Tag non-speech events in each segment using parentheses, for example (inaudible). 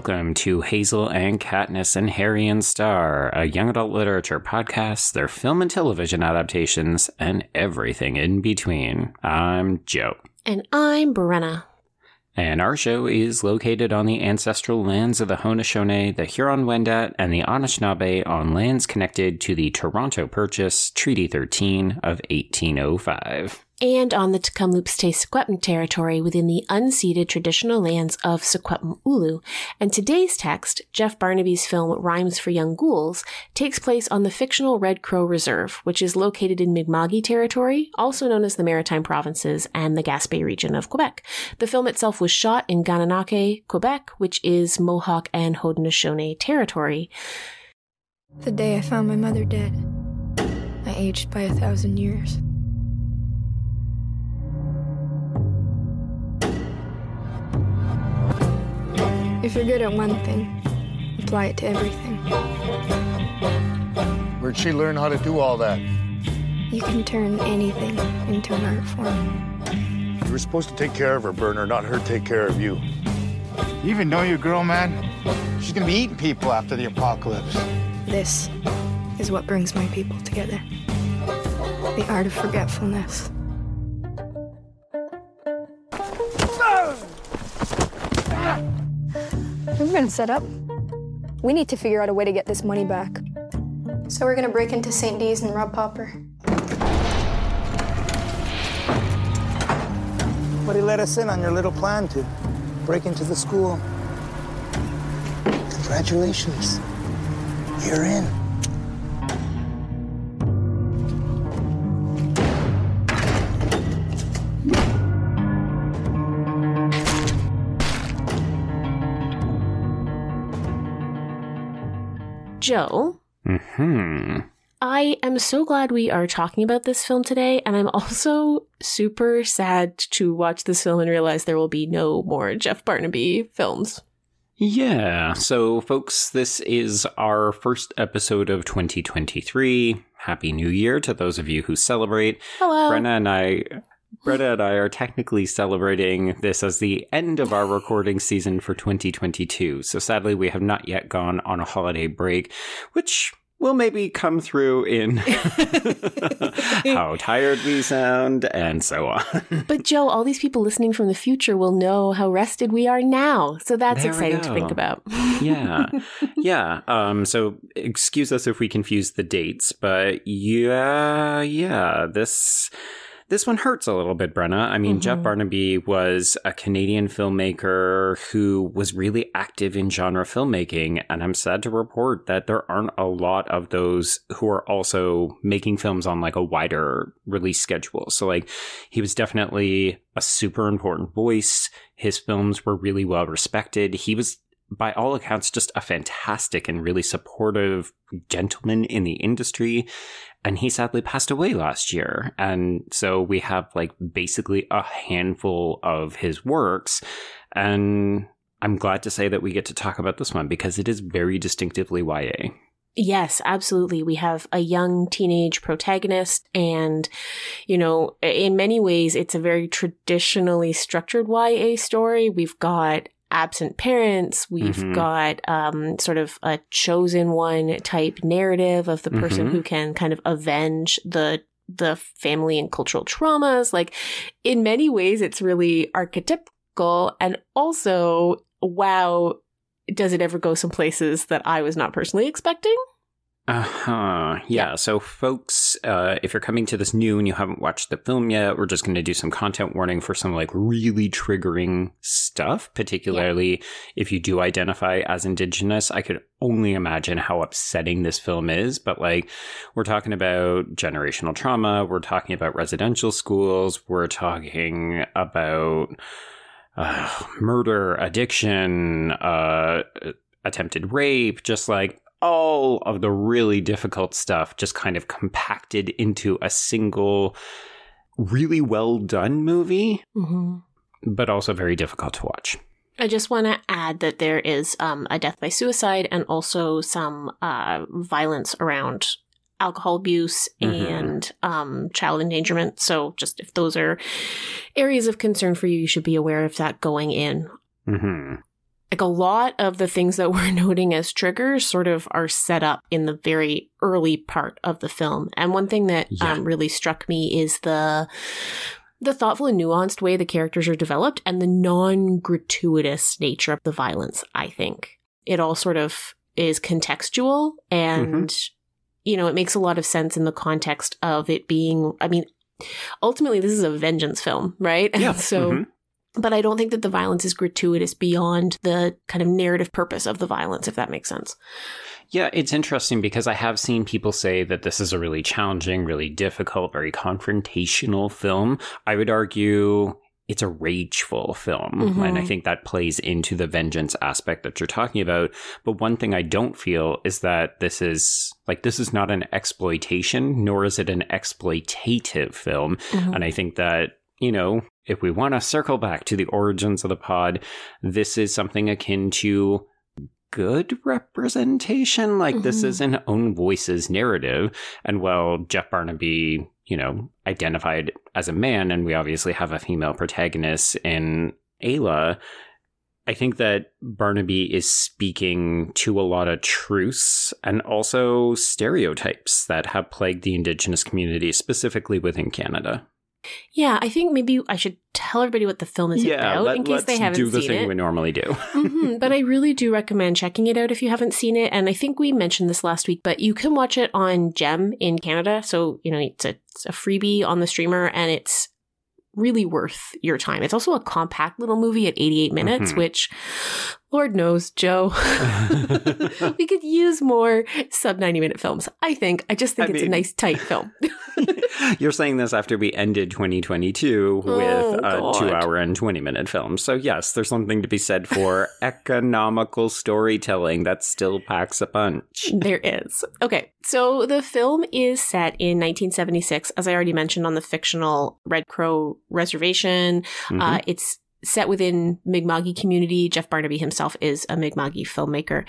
Welcome to Hazel and Katniss and Harry and Star, a young adult literature podcast, their film and television adaptations, and everything in between. I'm Joe. And I'm Brenna. And our show is located on the ancestral lands of the Haudenosaunee, the Huron-Wendat, and the Anishinaabe on lands connected to the Toronto Purchase, Treaty 13 of 1805 and on the Tk'emlúps te Secwepemc territory within the unceded traditional lands of Secwepemc Ulu. And today's text, Jeff Barnaby's film Rhymes for Young Ghouls, takes place on the fictional Red Crow Reserve, which is located in Mi'kma'ki territory, also known as the Maritime Provinces and the Gaspé region of Quebec. The film itself was shot in Kahnawake, Quebec, which is Mohawk and Haudenosaunee territory. The day I found my mother dead, I aged by a thousand years. If you're good at one thing, apply it to everything. Where'd she learn how to do all that? You can turn anything into an art form. You were supposed to take care of her, Burner, not her take care of you. You even know your girl, man? She's gonna be eating people after the apocalypse. This is what brings my people together. The art of forgetfulness. Gonna set up. We need to figure out a way to get this money back. So we're gonna break into St. D's and rob Popper. Somebody let us in on your little plan to break into the school. Congratulations. You're in. Joe. Hmm. I am so glad we are talking about this film today, and I'm (laughs) also super sad to watch this film and realize there will be no more Jeff Barnaby films. Yeah, so folks, this is our first episode of 2023. Happy New Year to those of you who celebrate. Hello. Brenna and I Greta and I are technically celebrating this as the end of our recording season for 2022. So sadly, we have not yet gone on a holiday break, which will maybe come through in (laughs) how tired we sound and so on. (laughs) but Joe, all these people listening from the future will know how rested we are now. So that's There exciting to think about. yeah. (laughs) Yeah. Um, so excuse us if we confuse the dates, but yeah, yeah, this this one hurts a little bit, Brenna. I mean, Jeff Mhm. Barnaby was a Canadian filmmaker who was really active in genre filmmaking, and I'm sad to report that there aren't a lot of those who are also making films on like a wider release schedule. So like he was definitely a super important voice. His films were really well respected. He was by all accounts, just a fantastic and really supportive gentleman in the industry. And he sadly passed away last year. And so we have like basically a handful of his works. And I'm glad to say that we get to talk about this one because it is very distinctively YA. Yes, absolutely. We have a young teenage protagonist, and, you know, in many ways, it's a very traditionally structured YA story. We've got absent parents, we've Mhm. got um, sort of a chosen one type narrative of the person Mhm. who can kind of avenge the the family and cultural traumas like in many ways it's really archetypical and also wow does it ever go some places that I was not personally expecting? Uh huh. Yeah. So, folks, uh, if you're coming to this new and you haven't watched the film yet, we're just going to do some content warning for some like really triggering stuff, particularly if you do identify as Indigenous. I could only imagine how upsetting this film is. But like, we're talking about generational trauma, we're talking about residential schools, we're talking about uh, murder, addiction, uh, attempted rape, just like all of the really difficult stuff just kind of compacted into a single really well done movie Mm-hmm. but also very difficult to watch I just want to add that there is um, a death by suicide and also some uh, violence around alcohol abuse Mhm. and um, child endangerment. So, just if those are areas of concern for you, you should be aware of that going in. hmm like a lot of the things that (laughs) we're noting as triggers sort of are set up in the very early part of the film. And one thing that Yeah. um, really struck me is the the thoughtful and nuanced way the characters are developed and the non-gratuitous nature of the violence, I think. It all sort of is contextual and you know, it makes a lot of sense in the context of it being I mean, ultimately this is a vengeance film, right? (laughs) Yeah. so Mhm. But I don't think that the violence is gratuitous beyond the kind of narrative purpose of the violence, if that makes sense. Yeah, it's interesting because I have seen people say that this is a really challenging, really difficult, very confrontational film. I would argue it's a rageful film. Mhm. And I think that plays into the vengeance aspect that you're talking about. But one thing I don't feel is that this is like, this is not an exploitation, nor is it an exploitative film. Mhm. And I think that, you know, if we want to circle back to the origins of the pod, this is something akin to good representation. Like this Mhm. is an own voices narrative. And while Jeff Barnaby, you know, identified as a man, and we obviously have a female protagonist in Ayla, I think that Barnaby is speaking to a lot of truths and also stereotypes that have plagued the Indigenous community, specifically within Canada. Yeah, I think maybe I should tell everybody what the film is about let, in case they let's haven't do the seen thing it. we normally do. (laughs) hmm (laughs) but I really do recommend checking it out if you haven't seen it. And I think we mentioned this last week, but you can watch it on Gem in Canada. So, you know, it's a, it's a freebie on the streamer and it's really worth your time. It's also a compact little movie at 88 minutes, Mhm. which, Lord knows, Joe, (laughs) we could use more sub 90 minute films. I think. I just think I it's mean- a nice, tight film. (laughs) You're saying this after we ended 2022 Oh, with a God. two hour and 20 minute film. So, yes, there's something to be said for (laughs) economical storytelling that still packs a punch. There is. Okay, so the film is set in 1976, as I already mentioned, on the fictional Red Crow Reservation. Mhm. Uh, it's set within Mi'kmaqi community. Jeff Barnaby himself is a Mi'kmaqi filmmaker.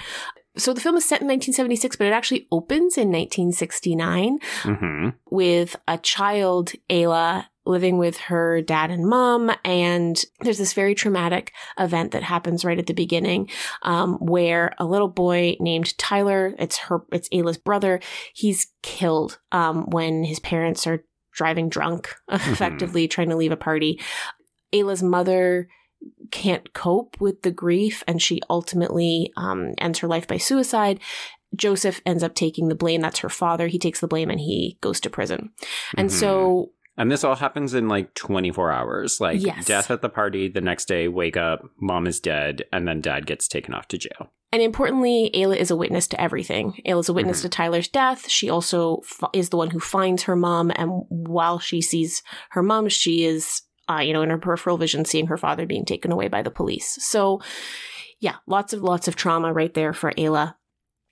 So the film is set in 1976, but it actually opens in 1969 Mhm. with a child, Ayla, living with her dad and mom. And there's this very traumatic event that happens right at the beginning, um, where a little boy named Tyler, it's her, it's Ayla's brother, he's killed, um, when his parents are driving drunk, (laughs) effectively trying to leave a party. Ayla's mother can't cope with the grief and she ultimately um, ends her life by suicide. Joseph ends up taking the blame. That's her father. He takes the blame and he goes to prison. And Mhm. so, And this all happens in like 24 hours. Like Yes. death at the party, the next day, wake up, mom is dead, and then dad gets taken off to jail. and importantly, Ayla is a witness to everything. Ayla's a witness Mhm. to Tyler's death. She also f- is the one who finds her mom. And while she sees her mom, she is, uh, you know, in her peripheral vision, seeing her father being taken away by the police. So, yeah, lots of lots of trauma right there for Ayla.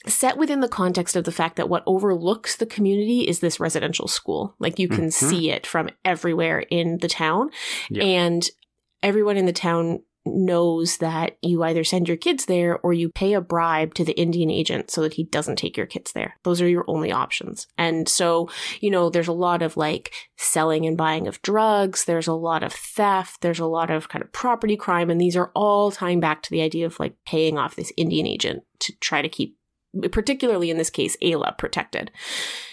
Set within the context of the fact that what overlooks the community is this residential school. Like you can Mhm. see it from everywhere in the town. And everyone in the town knows that you either send your kids there or you pay a bribe to the Indian agent so that he doesn't take your kids there. Those are your only options. And so, you know, there's a lot of like selling and buying of drugs, there's a lot of theft, there's a lot of kind of property crime, and these are all tying back to the idea of like paying off this Indian agent to try to keep particularly in this case Ayla protected.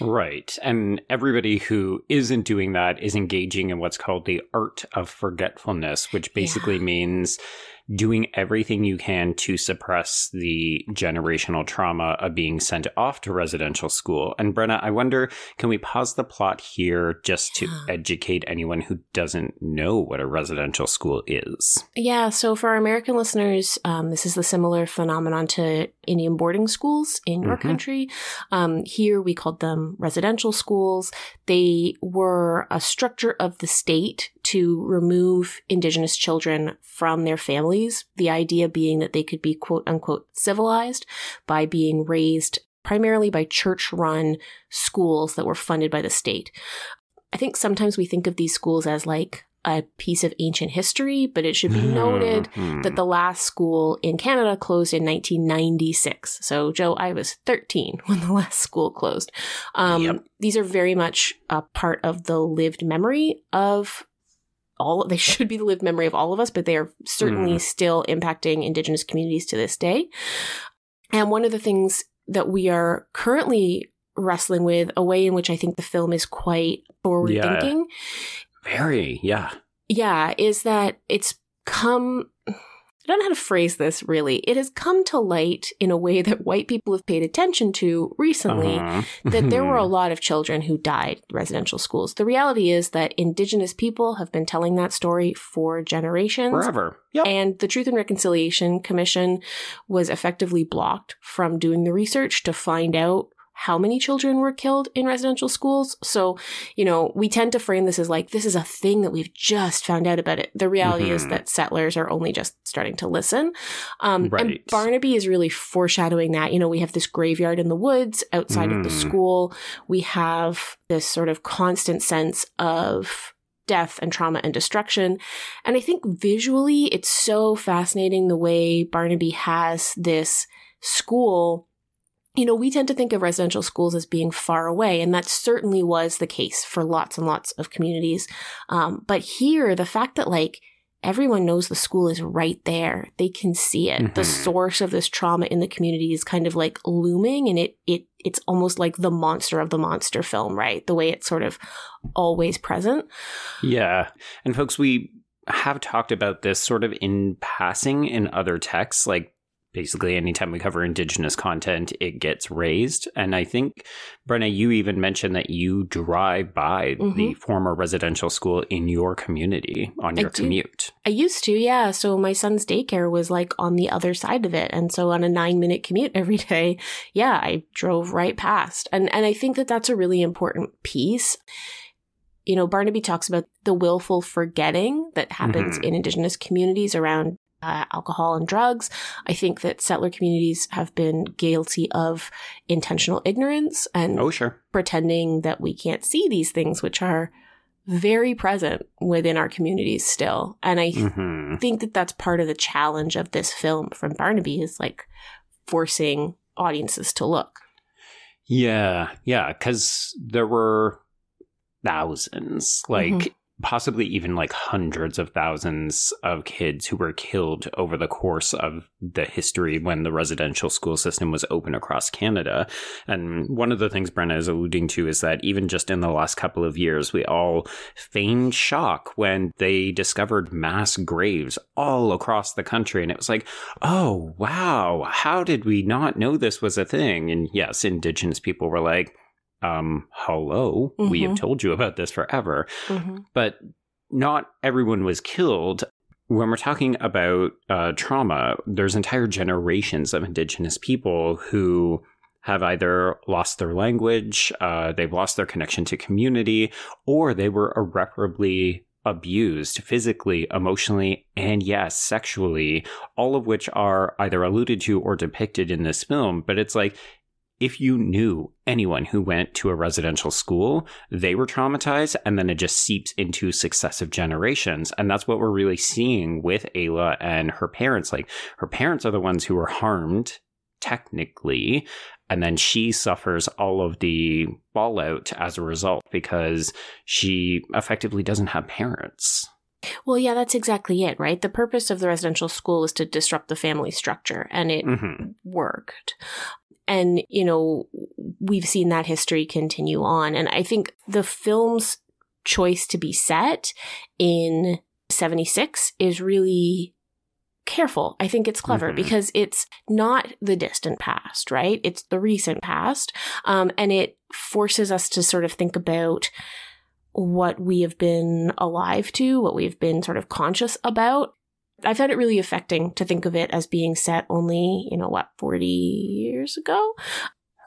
Right. And everybody who isn't doing that is engaging in what's called the art of forgetfulness, which basically means doing everything you can to suppress the generational trauma of being sent off to residential school. And Brenna, I wonder, can we pause the plot here just to educate anyone who doesn't know what a residential school is? Yeah, so for our American listeners, um, this is the similar phenomenon to Indian boarding schools in your Mhm. country. Um, here we called them residential schools. They were a structure of the state to remove Indigenous children from their families. The idea being that they could be quote unquote civilized by being raised primarily by church run schools that were funded by the state. I think sometimes we think of these schools as like a piece of ancient history, but it should be noted Mhm. that the last school in Canada closed in 1996. So, Joe, I was 13 (laughs) when the last school closed. Um, Yep. These are very much a part of the lived memory of all they should be the lived memory of all of us, but they are certainly mm. still impacting indigenous communities to this day. And one of the things that we are currently wrestling with, a way in which I think the film is quite forward thinking. Yeah. Very, yeah. Yeah, is that it's come I don't know how to phrase this really. It has come to light in a way that white people have paid attention to recently uh-huh. that there were a (laughs) lot of children who died in residential schools. The reality is that indigenous people have been telling that story for generations. Forever. Yep. And the Truth and Reconciliation Commission was effectively blocked from doing the research to find out how many children were killed in residential schools. So, you know, we tend to frame this as like, this is a thing that we've just found out about it. The reality mm-hmm. is that settlers are only just starting to listen. Um, right. And Barnaby is really foreshadowing that. You know, we have this graveyard in the woods outside mm. of the mm. school. We have this sort of constant sense of death and trauma and destruction. And I think visually, it's so fascinating the way Barnaby has this school you know, we tend to think of residential schools as being far away, and that certainly was the case for lots and lots of communities. Um, but here, the fact that like everyone knows the school is right there, they can see it. Mm-hmm. The source of this trauma in the community is kind of like looming, and it it it's almost like the monster of the monster film, right? The way it's sort of always present. Yeah, and folks, we have talked about this sort of in passing in other texts, like basically anytime we cover indigenous content it gets raised. And i think brenna you even mentioned that you drive by mm-hmm. the former residential school in your community on your commute. I used to yeah. So my son's daycare was like on the other side of it. And so on a nine minute commute (laughs) every day yeah i drove right past. And and i think that that's a really important piece. You know, Barnaby talks about the willful forgetting that happens mm-hmm. in indigenous communities around uh, alcohol and drugs. I think that settler communities have been guilty of intentional ignorance and oh, sure. pretending that we can't see these things, which are very present within our communities still. And I mm-hmm. think that that's part of the challenge of this film from Barnaby is like forcing audiences to look. Yeah, yeah, because there were thousands, like mm-hmm possibly even like hundreds of thousands of kids who were killed over the course of the history when the residential school system was open across Canada. And one of the things Brenna is alluding to is that even just in the last couple of years, we all feigned shock when they discovered mass graves all across the country. And it was like, oh, wow, how did we not know this was a thing? And yes, Indigenous people were like, um, hello, mm-hmm. we have mm-hmm. told you about this forever. Mm-hmm. But not everyone was killed. When we're talking about uh, trauma, there's entire generations of Indigenous people who have either lost their language, uh, they've lost their connection to community, or they were irreparably abused physically, emotionally, and yes, sexually, all of which are either alluded to or depicted in this film. But it's like, if you knew anyone who went to a residential school, they were traumatized and then it just seeps into successive generations. And that's what we're really seeing with Ayla and her parents. Like her parents are the ones who were harmed technically. And then she suffers all of the fallout as a result because she effectively doesn't have parents. Well, yeah, that's exactly it, right? The purpose of the residential school is to disrupt the family structure, and it mm-hmm. worked. And, you know, we've seen that history continue on. And I think the film's choice to be set in 76 is really careful. I think it's clever mm-hmm. because it's not the distant past, right? It's the recent past. Um, and it forces us to sort of think about what we have been alive to, what we've been sort of conscious about, I found it really affecting to think of it as being set only, you know, what, 40 years ago?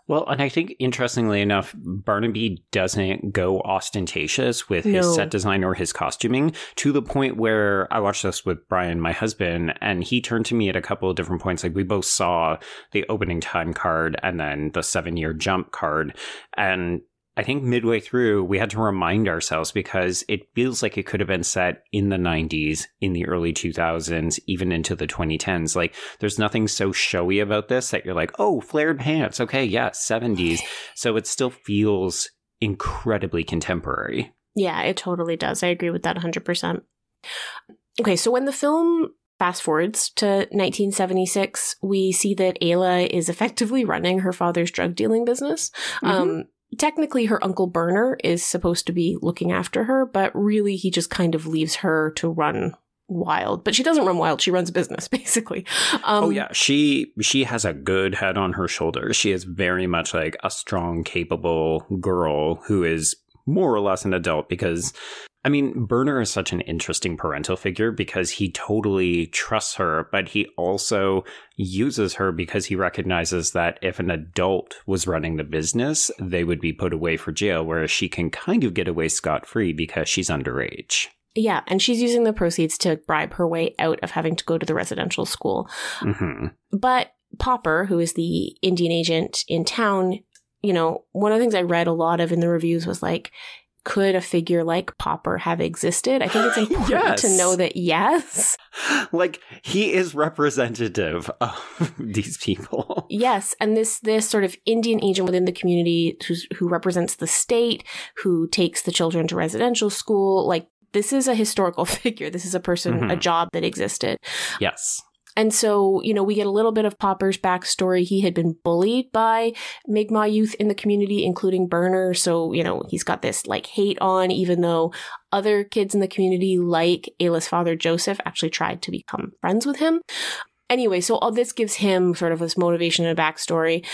Well, and I think interestingly enough, Barnaby doesn't go ostentatious with no. his set design or his costuming to the point where I watched this with Brian, my husband, and he turned to me at a couple of different points. Like we both saw the opening time card and then the seven year jump card. And I think midway through, we had to remind ourselves because it feels like it could have been set in the 90s, in the early 2000s, even into the 2010s. Like, there's nothing so showy about this that you're like, oh, flared pants. Okay, yeah, 70s. So it still feels incredibly contemporary. Yeah, it totally does. I agree with that 100%. Okay, so when the film fast forwards to 1976, we see that Ayla is effectively running her father's drug dealing business. Um, technically, her uncle Burner is supposed to be looking after her, but really he just kind of leaves her to run wild. But she doesn't run wild; she runs business, (laughs) basically. Um, oh yeah, she she has a good head on her shoulders. She is very much like a strong, capable girl who is more or less an adult because I mean, Burner is such an interesting parental figure because he totally trusts her, but he also uses her because he recognizes that if an adult was running the business, they would be put away for jail, whereas she can kind of get away scot free because she's underage. Yeah, and she's using the proceeds to bribe her way out of having to go to the residential school. hmm But Popper, who is the Indian agent in town, you know, one of the things I read a lot of in the reviews was like, could a figure like Popper have existed? I think it's (laughs) important Yes. to know that yes. (laughs) Like he is representative of (laughs) these people. Yes, and this this sort of Indian agent within the community who's, who represents the state, who takes the children to residential school, like this is a historical figure. This is a person, a Mhm. job that existed. Yes. And so, you know, we get a little bit of Popper's backstory. He had been bullied by Mi'kmaq youth in the community, including Burner. So, you know, he's got this like hate on, even though other kids in the community, like Ayla's father, Joseph, actually tried to become friends with him. Anyway, so all this gives him sort of this motivation and a backstory.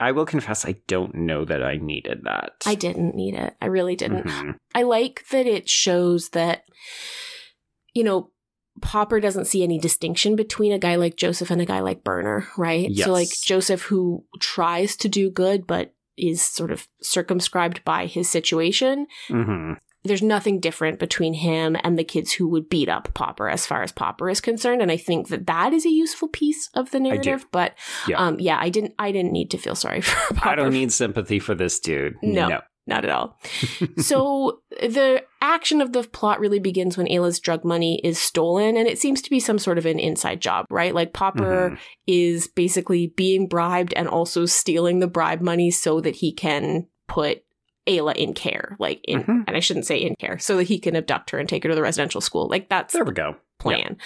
I will confess I don't know that I needed that. I didn't need it. I really didn't. Mhm. I like that it shows that, you know, Popper doesn't see any distinction between a guy like Joseph and a guy like Burner, right? Yes. So, like Joseph, who tries to do good, but is sort of circumscribed by his situation. Mhm. There's nothing different between him and the kids who would beat up Popper as far as Popper is concerned. And I think that that is a useful piece of the narrative. But Yeah. um, yeah, I didn't, I didn't need to feel sorry (laughs) for Popper I don't need sympathy for this dude. no. No. Not at all. (laughs) so the action of the plot really begins when Ayla's drug money is stolen, and it seems to be some sort of an inside job, right? Like Popper Mhm. is basically being bribed and also stealing the bribe money so that he can put Ayla in care, like in, Mhm. and I shouldn't say in care, so that he can abduct her and take her to the residential school. Like that's There we go. plan.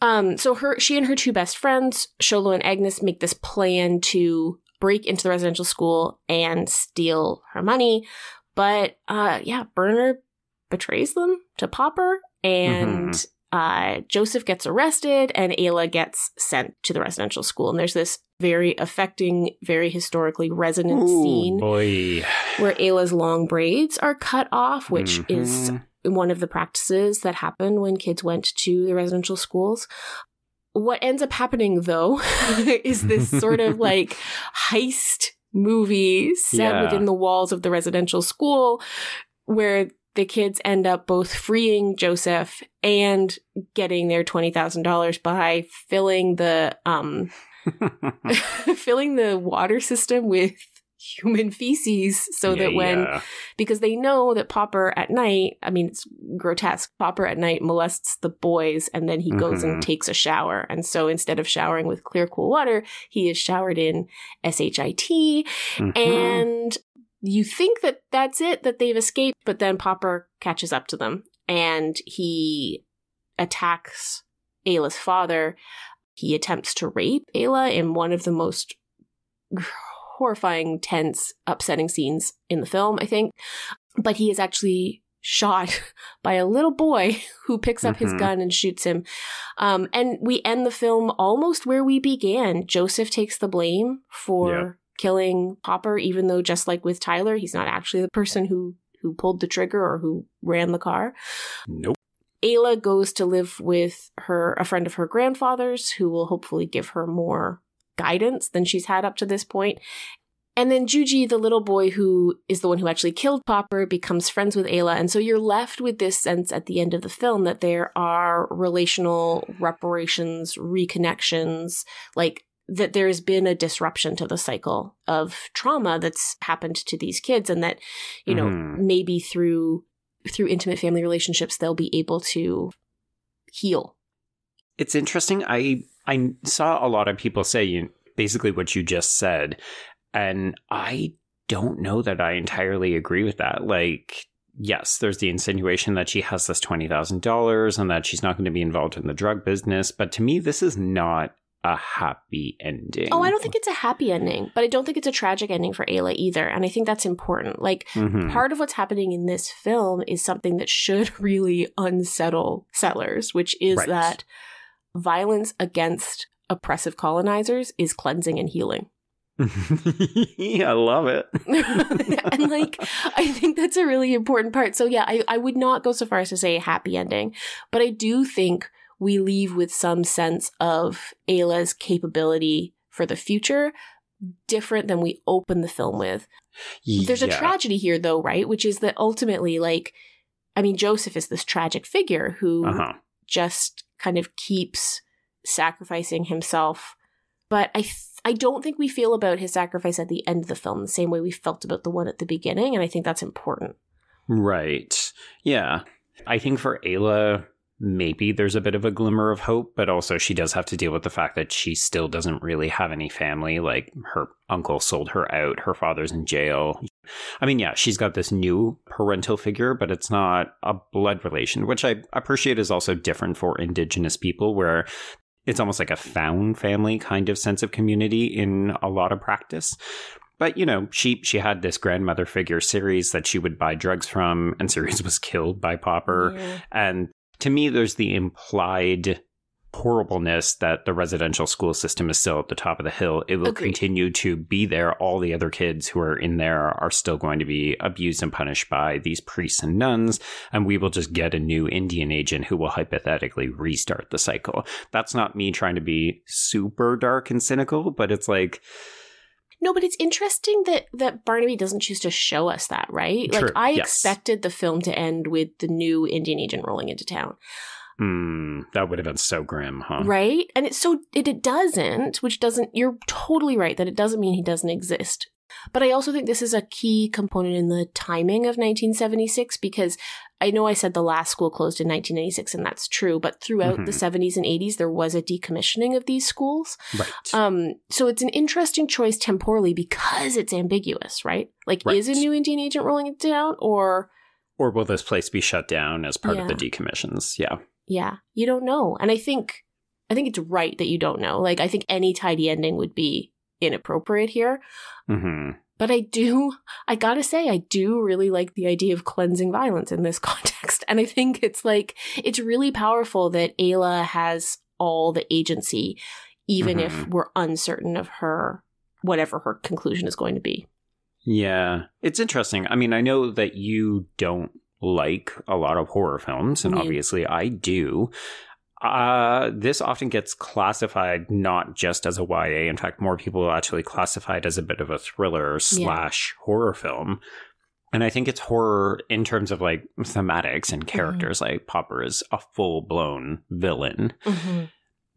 Um, so her, she and her two best friends, Sholo and Agnes, make this plan to break into the residential school and steal her money. But uh, yeah, Burner betrays them to Popper, and uh, Joseph gets arrested, and Ayla gets sent to the residential school. And there's this very affecting, very historically resonant Ooh, scene boy. where Ayla's long braids are cut off, which is Mhm. one of the practices that happened when kids went to the residential schools. What ends up happening though (laughs) is this sort of (laughs) like heist movie set Yeah. within the walls of the residential school where the kids end up both freeing Joseph and getting their $20,000 by filling the um (laughs) filling the water system with human (laughs) feces so Yeah, that when yeah. because they know that Popper at night, I mean, it's grotesque. Popper at night molests the boys and then he goes Mhm. and takes a shower. And so instead of showering with clear, cool water, he is showered in SHIT. Mhm. And you think that that's it, that they've escaped, but then Popper catches up to them and he attacks Ayla's father. He attempts to rape Ayla in one of the most horrifying, tense, upsetting scenes in the film, I think. But he is actually shot (laughs) by a little boy (laughs) who picks up his Mhm. gun and shoots him. Um, and we end the film almost where we began. Joseph takes the blame for Yeah. killing Popper, even though just like with Tyler, he's not actually the person who who pulled the trigger or who ran the car. Nope. Ayla goes to live with her a friend of her grandfather's who will hopefully give her more guidance than she's had up to this point. And then Juji, the little boy who is the one who actually killed Popper, becomes friends with Ayla. And so you're left with this sense at the end of the film that there are relational reparations, reconnections, like that there has been a disruption to the cycle of trauma that's happened to these kids and that, you know, Mhm. maybe through through intimate family relationships they'll be able to heal. It's interesting. I I saw a lot of people say you, basically what you just said, and I don't know that I entirely agree with that. Like yes, there's the insinuation that she has this $20,000 and that she's not going to be involved in the drug business. But to me, this is not a happy ending. Oh, I don't think it's a happy ending, but I don't think it's a tragic ending for Ayla either. And I think that's important. Like, Mhm. part of what's happening in this film is something that should (laughs) really unsettle settlers, which is Right. that violence against oppressive colonizers is cleansing and healing. (laughs) (laughs) I love it. (laughs) and like I think that's a really important part. So yeah, I, I would not go so far as to say a happy ending, but I do think we leave with some sense of Ayla's capability for the future, different than we open the film with. There's a tragedy here though, right? Which is that ultimately, like I mean, Joseph is this tragic figure who Uh-huh. just kind of keeps sacrificing himself. But I th- I don't think we feel about his sacrifice at the end of the film the same way we felt about the one at the beginning, and I think that's important. Right. Yeah. I think for Ayla, maybe there's a bit of a glimmer of hope, but also she does have to deal with the fact that she still doesn't really have any family. Like her uncle sold her out, her father's in jail. I mean, yeah, she's got this new parental figure, but it's not a blood relation, which I appreciate is also different for Indigenous people, where it's almost like a found family kind of sense of community in a lot of practice. But you know, she she had this grandmother figure series that she would buy drugs from, and (laughs) series was killed by Popper. Yeah. And to me, there's the implied horribleness that the residential school system is still at the top of the hill. It will Agreed. continue to be there. All the other kids who are in there are still going to be abused and punished by these priests and nuns. And we will just get a new Indian agent who will hypothetically restart the cycle. That's not me trying to be super dark and cynical, but it's like, No, but it's interesting that that Barnaby doesn't choose to show us that, right? True, Like I yes. expected the film to end with the new Indian agent rolling into town, hmm, that would have been so grim, huh? right? And it's so it, it doesn't, which doesn't. You're totally right that it doesn't mean he doesn't exist. But I also think this is a key component in the timing of 1976 because I know I said the last school closed in 1996, and that's true. But throughout the Mhm. 70s and 80s, there was a decommissioning of these schools. Right. Um, so it's an interesting choice temporally because it's ambiguous, right? Like, Right. is a new Indian agent rolling it down, or or will this place be shut down as part of the decommissions? Yeah. yeah, you don't know. And I think, I think it's right that you don't know. Like, I think any tidy ending would be inappropriate here. hmm But I do, I gotta say, I do really like the idea of cleansing violence in this (laughs) context. And I think it's like, it's really powerful that Ayla has all the agency, even if Mhm. we're uncertain of her, whatever her conclusion is going to be. Yeah. It's interesting. I mean, I know that you don't like a lot of horror films, and obviously I do. Uh, this often gets classified not just as a YA. In fact, more people actually classify it as a bit of a thriller slash horror film. And I think it's horror in terms of like thematics and characters. Like Popper is a full blown villain.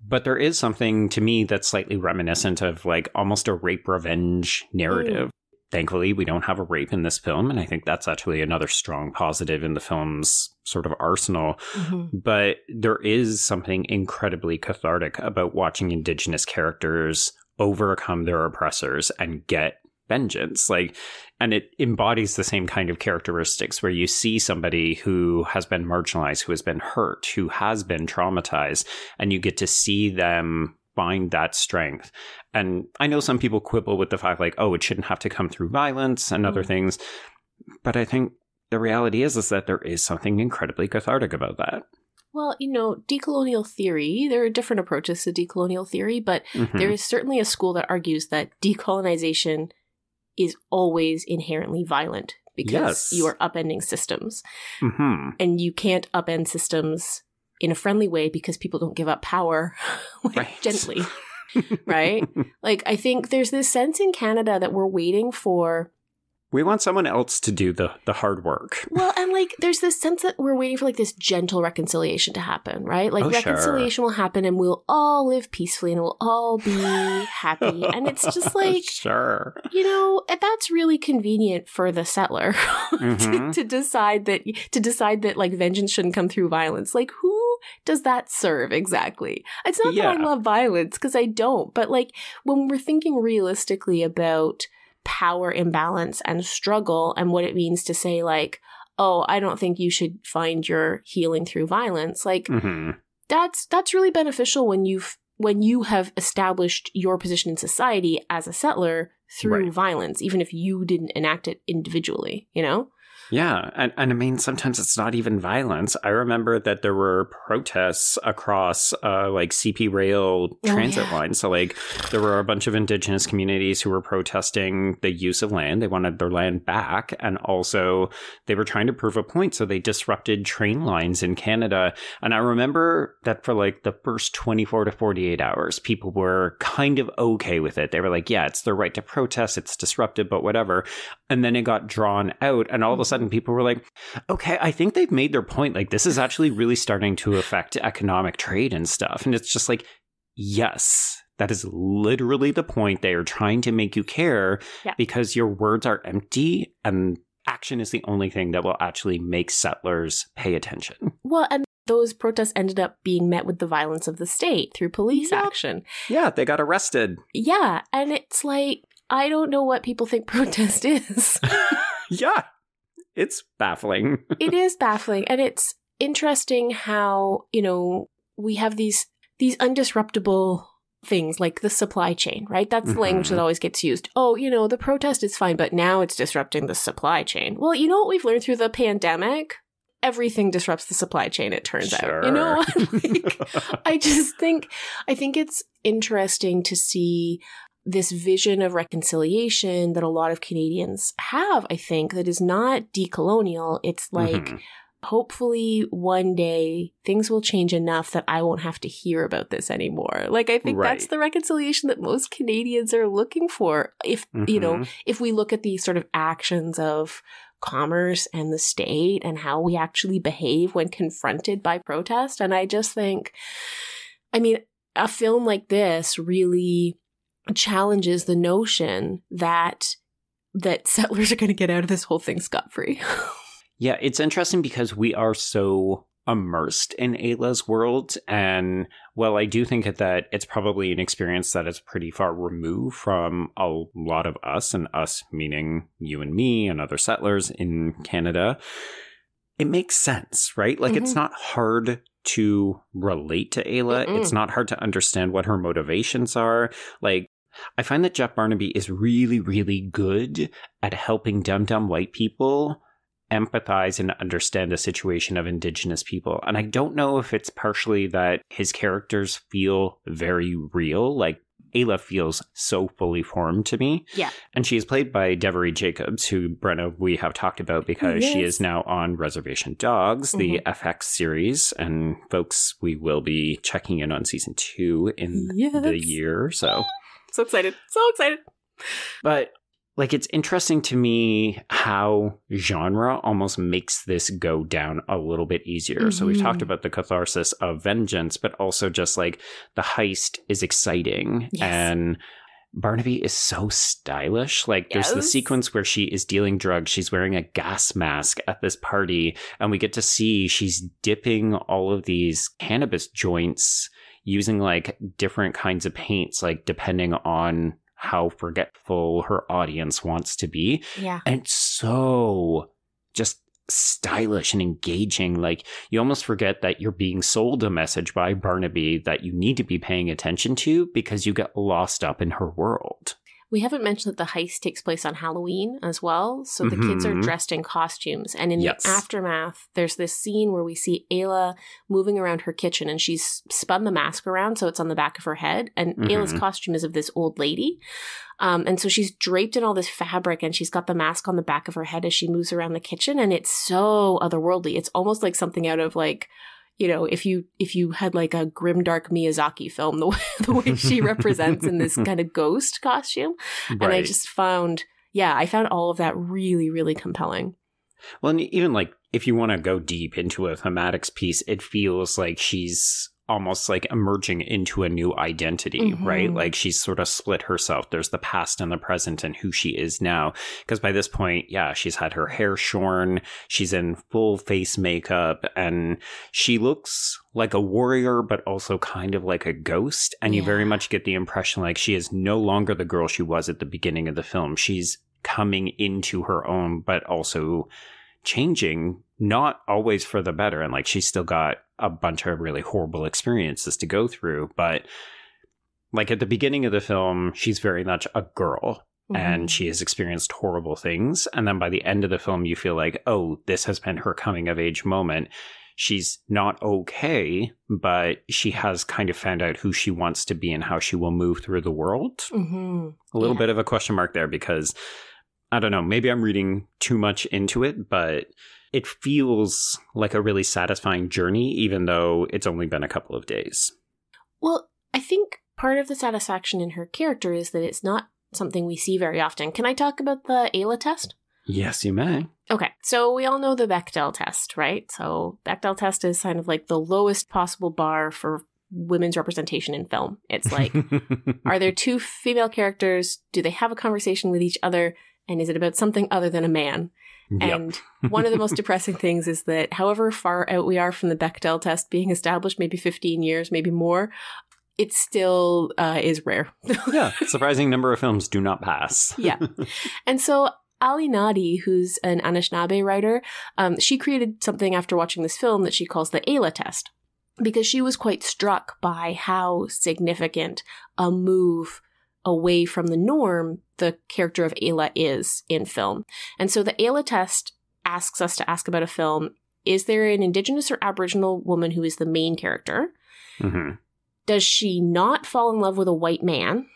But there is something to me that's slightly reminiscent of like almost a rape revenge narrative. Thankfully, we don't have a rape in this film, and I think that's actually another strong positive in the film's sort of arsenal. Mm-hmm. But there is something incredibly cathartic about watching Indigenous characters overcome their oppressors and get vengeance. Like, and it embodies the same kind of characteristics where you see somebody who has been marginalized, who has been hurt, who has been traumatized, and you get to see them find that strength. And I know some people quibble with the fact, like, oh, it shouldn't have to come through violence and other Mm. things. But I think the reality is, is that there is something incredibly cathartic about that. Well, you know, decolonial theory, there are different approaches to decolonial theory, but Mhm. there is certainly a school that argues that decolonization is always inherently violent because Yes. you are upending systems. Mhm. And you can't upend systems in a friendly way because people don't give up power like, (laughs) Right. gently, (laughs) right? like, I think there's this sense in Canada that we're waiting for We want someone else to do the, the hard work. Well, and like there's this sense that we're waiting for like this gentle reconciliation to happen, right? Like Oh, sure. reconciliation will happen and we'll all live peacefully and we'll all be happy. And it's just (laughs) like, sure. you know, that's really convenient for the settler (laughs) to, Mhm. to decide that to decide that like vengeance shouldn't come through violence. Like who does that serve exactly? It's not that I love violence because I don't, but like when we're thinking realistically about power imbalance and struggle and what it means to say like oh, I don't think you should find your healing through violence. Like hmm that's that's really beneficial when you've when you have established your position in society as a settler through Right. violence, even if you didn't enact it individually, you know? Yeah, and, and I mean sometimes it's not even violence. I remember that there were protests across uh, like CP rail transit yeah. lines. So like there were a bunch of indigenous communities who were protesting the use of land. They wanted their land back, and also they were trying to prove a point. So they disrupted train lines in Canada. And I remember that for like the first twenty four to forty eight hours, people were kind of okay with it. They were like, "Yeah, it's their right to protest. It's disruptive, but whatever." And then it got drawn out, and all of a sudden people were like, okay, I think they've made their point. Like, this is actually really starting to affect economic trade and stuff. And it's just like, yes, that is literally the point. They are trying to make you care Yeah. because your words are empty and action is the only thing that will actually make settlers pay attention. Well, and those protests ended up being met with the violence of the state through police Yep. action. Yeah, they got arrested. Yeah, and it's like I don't know what people think (laughs) protest is. (laughs) Yeah, it's baffling. (laughs) it is baffling and it's interesting how, you know, we have these these undisruptible things like the supply chain, right? That's the language Mhm. that always gets used. Oh, you know, the protest is fine, but now it's disrupting the supply chain. Well, you know what we've learned through the pandemic? Everything disrupts the supply chain, it turns out. You know, (laughs) like, I just think I think it's interesting to see this vision of reconciliation that a lot of Canadians have, I think, that is not decolonial. It's like Mhm. hopefully one day things will change enough that I won't have to hear about this anymore. Like I think that's the reconciliation that most Canadians are looking for. If you know, Mhm. if we look at the sort of actions of commerce and the state and how we actually behave when confronted by protest. And I just think, I mean, a film like this really challenges the notion that that (laughs) settlers are going to get out of this whole thing scot free. (laughs) Yeah, it's interesting because we are so immersed in Ayla's world. And well, I do think that it's probably an experience that is pretty far removed from a lot of us, and us meaning you and me and other settlers in Canada. It makes sense, right? Like, it's Mhm. not hard to relate to Ayla. Mm-mm. It's not hard to understand what her motivations are. Like, I find that Jeff Barnaby is really, really good at helping dumb dumb white people empathize and understand the situation of indigenous people. And I don't know if it's partially that his characters feel very real, like Ayla feels so fully formed to me. Yeah. And she is played by Devery Jacobs, who Brenna we have talked about because she is now on Reservation Dogs, the mm-hmm. FX series. And folks, we will be checking in on season two in the Yes. year. So so excited. So excited. but like it's interesting to me how genre almost makes this go down a little bit easier. So we've talked Mhm. about the catharsis of vengeance, but also just like the heist is exciting Yes. and Barnaby is so stylish. Like there's the sequence where she is dealing drugs. She's wearing a gas mask at this party and we get to see she's dipping all of these cannabis joints using like different kinds of paints like depending on how forgetful her audience wants to be. Yeah. And so just stylish and engaging. Like you almost forget that you're being sold a message by Barnaby that you need to be paying attention to because you get lost up in her world. We haven't mentioned that the heist takes place on Halloween as well. So the kids are Mhm. dressed in costumes. And in Yes. the aftermath, there's this scene where we see Ayla moving around her kitchen and she's spun the mask around so it's on the back of her head. And Ayla's Mhm. costume is of this old lady. Um, and so she's draped in all this fabric and she's got the mask on the back of her head as she moves around the kitchen. And it's so otherworldly. It's almost like something out of like, you know, if you if you had like a grimdark Miyazaki film, (laughs) the way, the way she represents in this (laughs) kind of ghost costume. And I just found, yeah, I found all of that really, really compelling. Well, and even like if you want to go deep into a thematics piece, it feels like she's almost like emerging into a new identity, Mhm. right? Like she's sort of split herself. There's the past and the present and who she is now. Because by this point, yeah, she's had her hair shorn, she's in full face makeup, and she looks like a warrior, but also kind of like a ghost. And you very much get the impression like she is no longer the girl she was at the beginning of the film. She's coming into her own, but also changing, not always for the better. And like she's still got a bunch of really horrible experiences to go through. But like at the beginning of the film, she's very much a girl Mm-hmm. and she has experienced horrible things. And then by the end of the film, you feel like, oh, this has been her coming of age moment. She's not okay, but she has kind of found out who she wants to be and how she will move through the world. hmm A little Yeah. bit of a question mark there because I don't know, maybe I'm reading too much into it, but it feels like a really satisfying journey, even though it's only been a couple of days. Well, I think part of the satisfaction in her character is that it's not something we see very often. Can I talk about the Aila test? Yes, you may. Okay, so we all know the Bechdel test, right? So Bechdel test is kind of like the lowest possible bar for women's representation in film. It's like, (laughs) are there two female characters? Do they have a conversation with each other? And is it about something other than a man? Yep. And one of the most (laughs) depressing things is that however far out we are from the Bechdel test being established, maybe 15 years, maybe more, it still uh, is rare. (laughs) yeah, surprising number of films do not pass. Yeah. (laughs) And so Ali Nahdee, who's an Anishinaabe writer, um, she created something after watching this film that she calls the Aila test because she was quite struck by how significant a move away from the norm the character of Aila is in film. And so the Aila test asks us to ask about a film is there an indigenous or aboriginal woman who is the main character? hmm Does she not fall in love with a white man?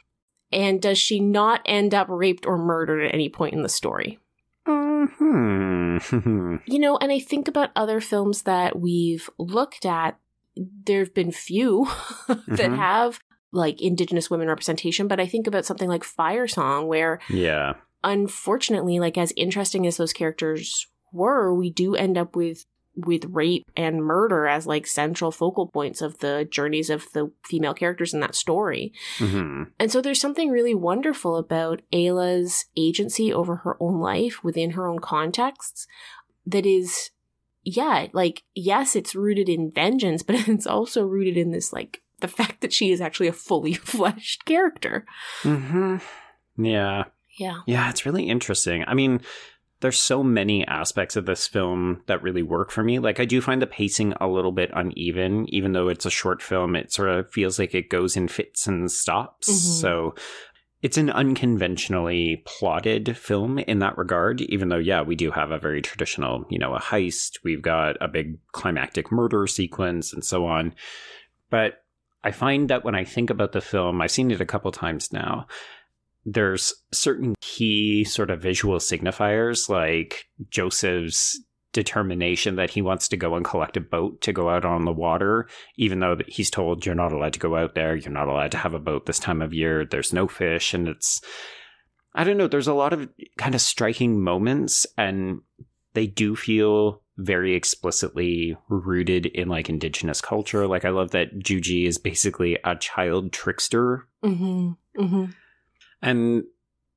And does she not end up raped or murdered at any point in the story? hmm (laughs) You know, and I think about other films that we've looked at. There have been few (laughs) that Mhm. have like Indigenous women representation, but I think about something like Fire Song, where yeah. unfortunately, like as interesting as those characters were, we do end up with with rape and murder as like central focal points of the journeys of the female characters in that story. hmm And so there's something really wonderful about Aila's agency over her own life within her own contexts that is, yeah, like, yes, it's rooted in vengeance, (laughs) but it's also rooted in this, like, the fact that she is actually a fully (laughs) fleshed character. hmm Yeah. Yeah. Yeah, it's really interesting. I mean, there's so many aspects of this film that really work for me. Like, I do find the pacing a little bit uneven, even though it's a short film. It sort of feels like it goes in fits and stops. Mhm. So it's an unconventionally plotted film in that regard, even though, yeah, we do have a very traditional, you know, a heist. We've got a big climactic murder sequence and so on. But I find that when I think about the film, I've seen it a couple times now there's certain key sort of visual signifiers like Joseph's determination that he wants to go and collect a boat to go out on the water, even though he's told you're not allowed to go out there, you're not allowed to have a boat this time of year, there's no fish, and it's I don't know, there's a lot of kind of striking moments and they do feel very explicitly rooted in like indigenous culture. Like I love that Juji is basically a child trickster Mm-hmm. Mm-hmm. and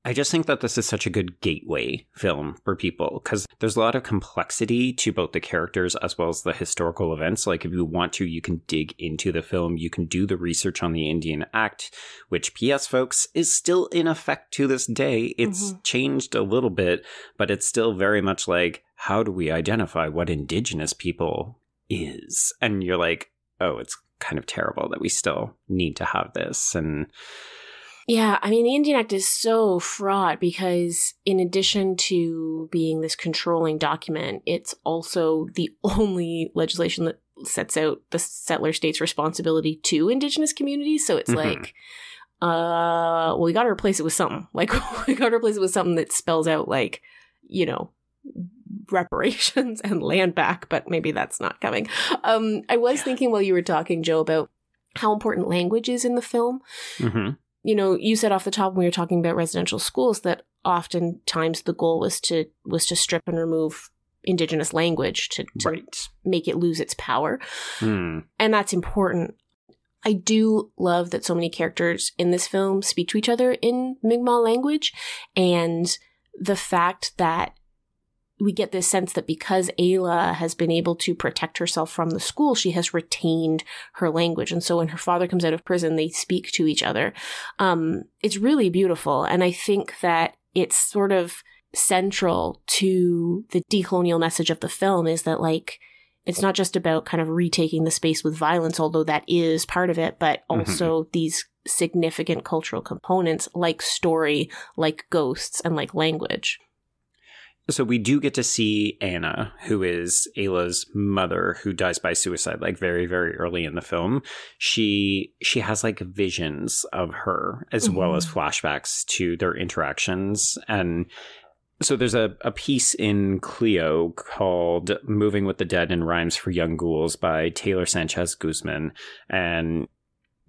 I just think that this is such a good gateway film for people because there's a lot of complexity to both the characters as well as the historical events. Like, if you want to, you can dig into the film, you can do the research on the Indian Act, which, P.S., folks, is still in effect to this day. It's changed a little bit, but it's still very much like, how do we identify what Indigenous people is? And you're like, oh, it's kind of terrible that we still need to have this. And Yeah, I mean, the Indian Act is so fraught because, in addition to being this controlling document, it's also the (laughs) only legislation that sets out the settler state's responsibility to Indigenous communities. So it's Mhm. like, uh, well, we got to replace it with something. (laughs) Like, we got to replace it with something that spells out, like, you know, reparations (laughs) and land back, but maybe that's not coming. Um, I was thinking while you were talking, Joe, about how important language is in the film Mhm. you know, you said off the top when we were talking about residential schools that oftentimes the goal was to was to strip and remove indigenous language to, to right. make it lose its power. Hmm. And that's important. I do love that so many characters in this film speak to each other in Mi'kmaq language and the fact that we get this sense that because Aila has been able to protect herself from the school, she has retained her language. And so when her father comes out of prison, they speak to each other. Um, it's really beautiful. And I think that it's sort of central to the decolonial message of the film is that like it's not just about kind of retaking the space with violence, although that is part of it, but also mm-hmm. these significant cultural components like story, like ghosts, and like language. So we do get to see Anna, who is Aila's mother, who dies by suicide, like very, very early in the film. She she has like visions of her as mm-hmm. well as mm-hmm. flashbacks to their interactions. And so there's a, a piece in Cléo called Moving with the Dead in Rhymes for Young Ghouls by Taylor Sanchez Guzman. And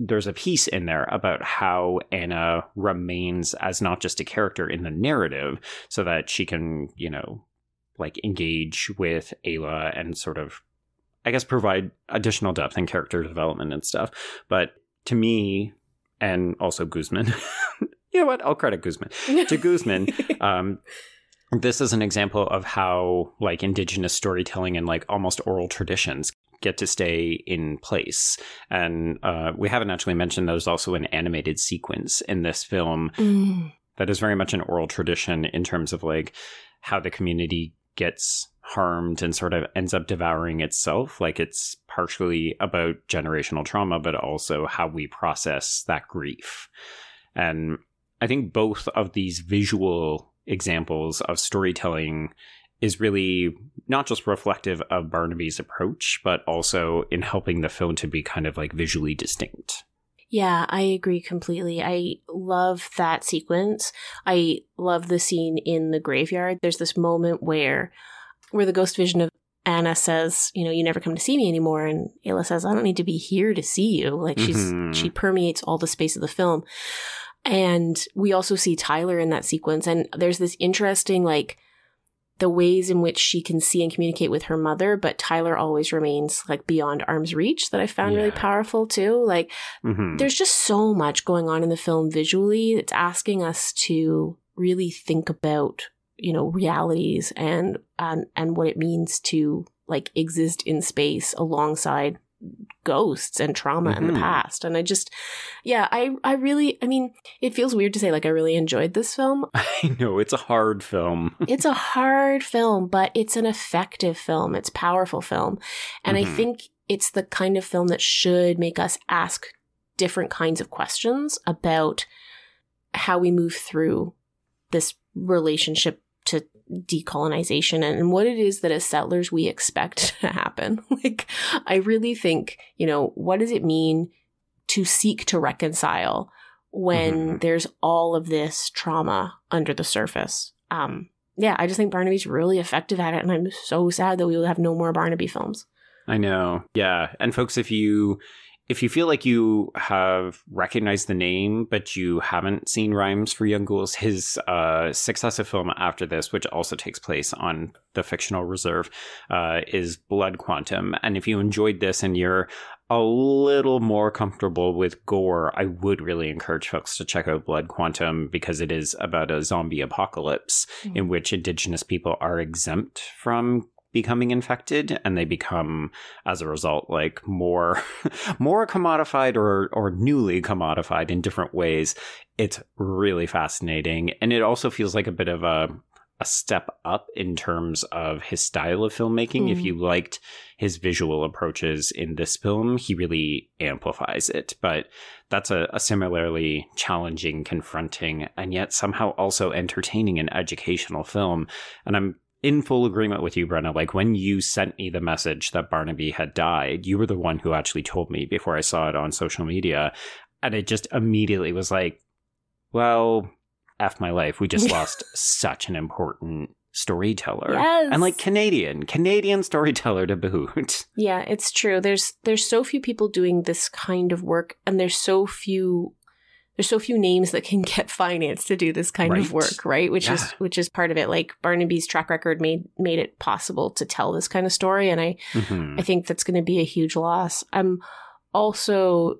there's a piece in there about how Anna remains as not just a character in the narrative so that she can, you know, like engage with Aila and sort of, I guess, provide additional depth and character development and stuff. But to me, and also Guzman, (laughs) you know what? I'll credit Guzman. to Guzman, (laughs) um, this is an example of how like indigenous storytelling and like almost oral traditions get to stay in place. And uh, we haven't actually mentioned there's also an animated sequence in this film mm. that is very much an oral tradition in terms of like how the community gets harmed and sort of ends up devouring itself. Like it's partially about generational trauma, but also how we process that grief. And I think both of these visual examples of storytelling is really not just reflective of Barnaby's approach, but also in helping the film to be kind of like visually distinct. Yeah, I agree completely. I love that sequence. I love the scene in the graveyard. There's this moment where where the ghost vision of Anna says, you know, you never come to see me anymore and Aila says, I don't need to be here to see you. Like she's mm-hmm. she permeates all the space of the film. And we also see Tyler in that sequence and there's this interesting like the ways in which she can see and communicate with her mother, but Tyler always remains like beyond arm's reach that I found yeah. really powerful too. Like mm-hmm. there's just so much going on in the film visually that's asking us to really think about, you know, realities and and and what it means to like exist in space alongside ghosts and trauma mm-hmm. in the mm-hmm. past and i just yeah i i really i mean it feels weird to say like i really enjoyed this film (laughs) i know it's a hard film (laughs) it's a hard film but it's an effective film it's powerful film and mm-hmm. i think it's the kind of film that should make us ask different kinds of questions about how we move through this relationship decolonization and what it is that as settlers we expect (laughs) to happen. (laughs) like, I really think, you know, what does it mean to seek to reconcile when mm-hmm. there's all of this trauma under the surface? Um, yeah, I just think Barnaby's really effective at it, and I'm so sad that we will have no more Barnaby films. I know. Yeah. And folks, if you if you feel like you have recognized the name, but you haven't seen Rhymes for Young Ghouls, his uh, successive film after this, which also takes place on the fictional reserve, uh, is Blood Quantum. And if you enjoyed this and you're a little more comfortable with gore, I would really encourage folks to check out Blood Quantum because it is about a zombie apocalypse mm-hmm. in which indigenous people are exempt from becoming infected and they become as a result like more (laughs) more commodified or or newly commodified in different ways it's really fascinating and it also feels like a bit of a a step up in terms of his style of filmmaking. Mm. If hmm. you liked his visual approaches in this film, he really amplifies it. But that's a, a, similarly challenging, confronting, and yet somehow also entertaining and educational film. And I'm in full agreement with you, Brenna. Like when you sent me the message that Barnaby had died, you were the one who actually told me before I saw it on social media. And it just immediately was like, well, F my life. We just (laughs) lost such an important storyteller. Yes. And like Canadian, Canadian storyteller to boot. Yeah, it's true. There's there's so few people doing this kind of work and there's so few there's so few names that can (laughs) get finance to do this kind right. of work, right? Which yeah. is which is part of it. Like Barnaby's track record made made it possible to tell this kind of story, and I mm-hmm. I think that's going to be a huge loss. I'm also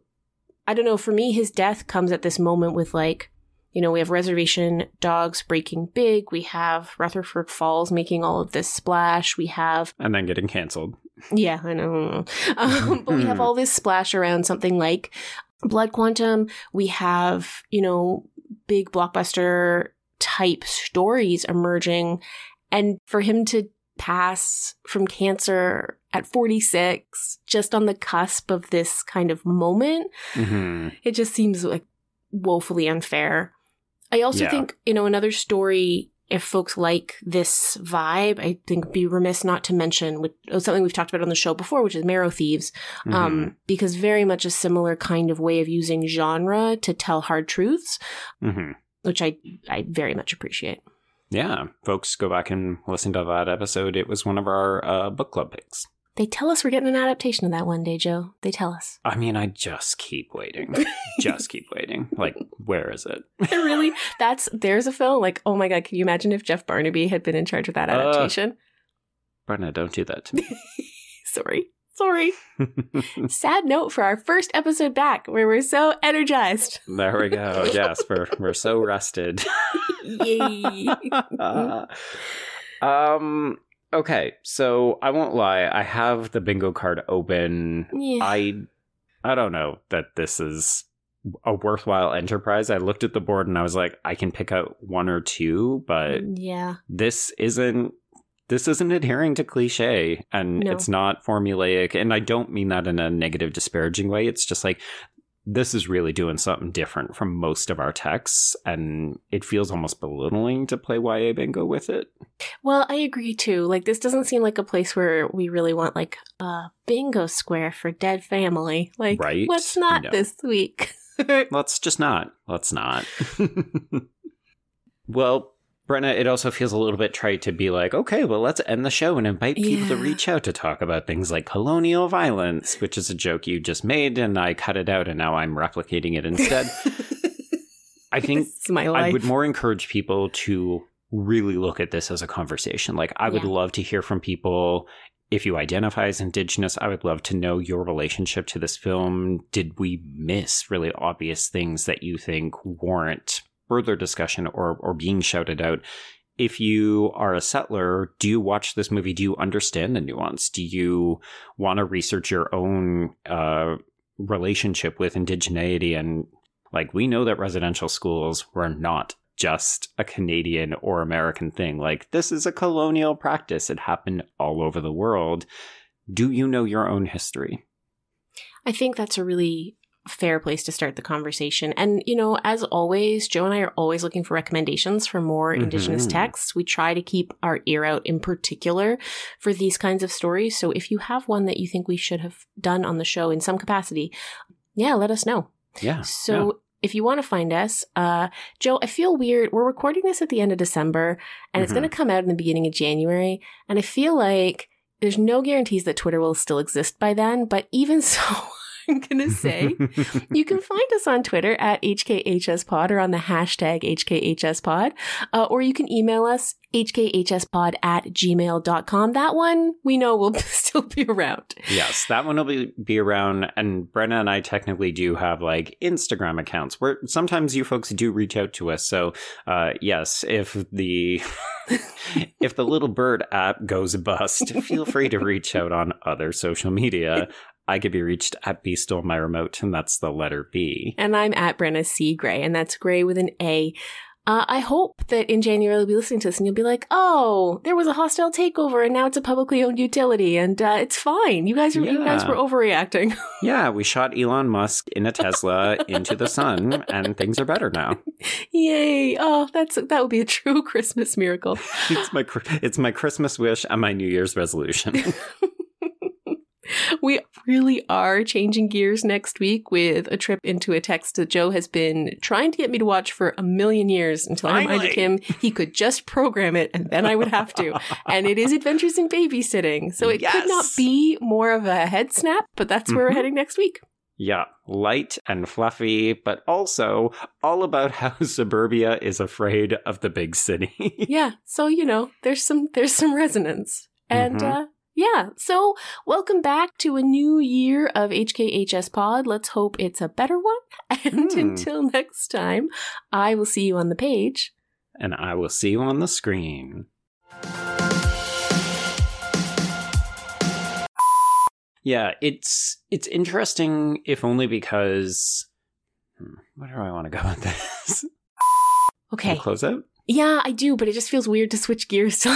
I don't know. For me, his death comes at this moment with like. You know, we have reservation dogs breaking big. We have Rutherford Falls making all of this splash. We have. And then getting canceled. Yeah, I know. (laughs) Um, but we have (laughs) all this splash around something like Blood Quantum, we have, you know, big blockbuster type stories emerging. And for him to pass from cancer at 46, just on the cusp of this kind of moment, hmm it just seems like woefully unfair. I also Yeah. think, you know, another story, if folks like this vibe, I think be remiss not to mention which, oh, something we've talked about on the show before, which is Marrow Thieves, Mm-hmm. um, because very much a similar kind of way of using genre to tell hard truths, hmm which I, I very much appreciate. Yeah, folks, go back and listen to that episode. It was one of our uh, book club picks. They tell us we're getting an adaptation of that one day, Joe. They tell us. I mean, I just keep waiting. (laughs) just keep waiting. Like, where is it? (laughs) really? That's, there's a film like, oh my God, can you imagine if Jeff Barnaby had been in charge of that Uh. adaptation? Brenna, don't do that to me. (laughs) Sorry. Sorry. Sad note for our first episode back where we're so energized. there we go. Yes, we're we're so rested. Yay. um. Okay, so I won't lie. I have the bingo card open. Yeah. I I don't know that this is a worthwhile enterprise. I looked at the board and I was like, I can pick out one or two, but mm, yeah. this isn't this isn't adhering to cliche and No. it's not formulaic and i don't mean that in a negative disparaging way it's just like this is really doing something different from most of our texts and it feels almost belittling to play ya bingo with it Well, I agree too. Like, this doesn't seem like a place where we really want, like, a bingo square for dead family. Like, Right? what's not No. this week? (laughs) let's just not let's not (laughs) well Brenna, it also feels a little bit trite to be like, okay, well, let's end the show and invite people to reach out to talk about things like colonial violence, which is a joke you just made, and I cut it out, and now I'm replicating it instead. (laughs) I think. I would more encourage people to really look at this as a conversation. Like, I would Yeah. love to hear from people. If you identify as Indigenous, I would love to know your relationship to this film. Did we miss really obvious things that you think warrant further discussion or, or being shouted out? If you are a settler, do you watch this movie? Do you understand the nuance? Do you want to research your own uh, relationship with indigeneity and like we know that residential schools were not just a Canadian or American thing. Like this is a colonial practice. It happened all over the world. Do you know your own history? I think that's a really fair place to start the conversation. And, you know, as always, Joe and I are always looking for recommendations for more Indigenous Mhm. texts. We try to keep our ear out in particular for these kinds of stories. So if you have one that you think we should have done on the show in some capacity, yeah, let us know. Yeah. So if you want to find us, uh, Joe, I feel weird. We're recording this at the end of December and it's Mhm. going to come out in the beginning of January. And I feel like there's no guarantees that Twitter will still exist by then. But even (laughs) so, I'm going to say (laughs) you can find us on Twitter at HKHSPod or on the hashtag HKHSPod, uh, or you can email us hkhspod at gmail.com. That one we know will (laughs) still be around. yes, that one will be, be around. And Brenna and I technically do have like Instagram accounts where sometimes you folks do reach out to us. So, uh, yes, if the (laughs) if the little bird app goes bust, feel free to reach out on other social media. I could be reached at B stole my remote, and that's the letter B. And I'm at Brenna C. Gray, and that's Gray with an A. Uh, I hope that in January you'll be listening to this and you'll be like, "Oh, there was a hostile takeover, and now it's a publicly owned utility, and uh, it's fine. You guys are you guys were overreacting." (laughs) Yeah, we shot Elon Musk in a Tesla into the sun, and things are better now. Yay! Oh, that's that would be a true (laughs) Christmas miracle. It's my it's my Christmas wish and my New Year's resolution. (laughs) (laughs) we really are changing gears next week with a trip into a text that Joe has been trying to get me to watch for a million years until I reminded him he could just program it and then I would have to. and it is Adventures in Babysitting. So it could not be more of a head snap, but that's where Mhm. we're heading next week. yeah, light and fluffy, but also all about how (laughs) suburbia is afraid of the big city. yeah. So, you know, there's some there's some resonance. And Mhm. uh yeah, so welcome back to a new year of HKHS Pod. Let's hope it's a better one. (laughs) And Hmm. until next time, I will see you on the page. and I will see you on the screen. Yeah, it's it's interesting if only because hmm, where do I want to go with this? Okay. Close out? Yeah, I do, but it just feels weird to switch gears (laughs) to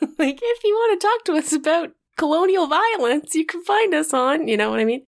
(laughs) like if you want to talk to us about colonial violence, you can find us on, you know what I mean?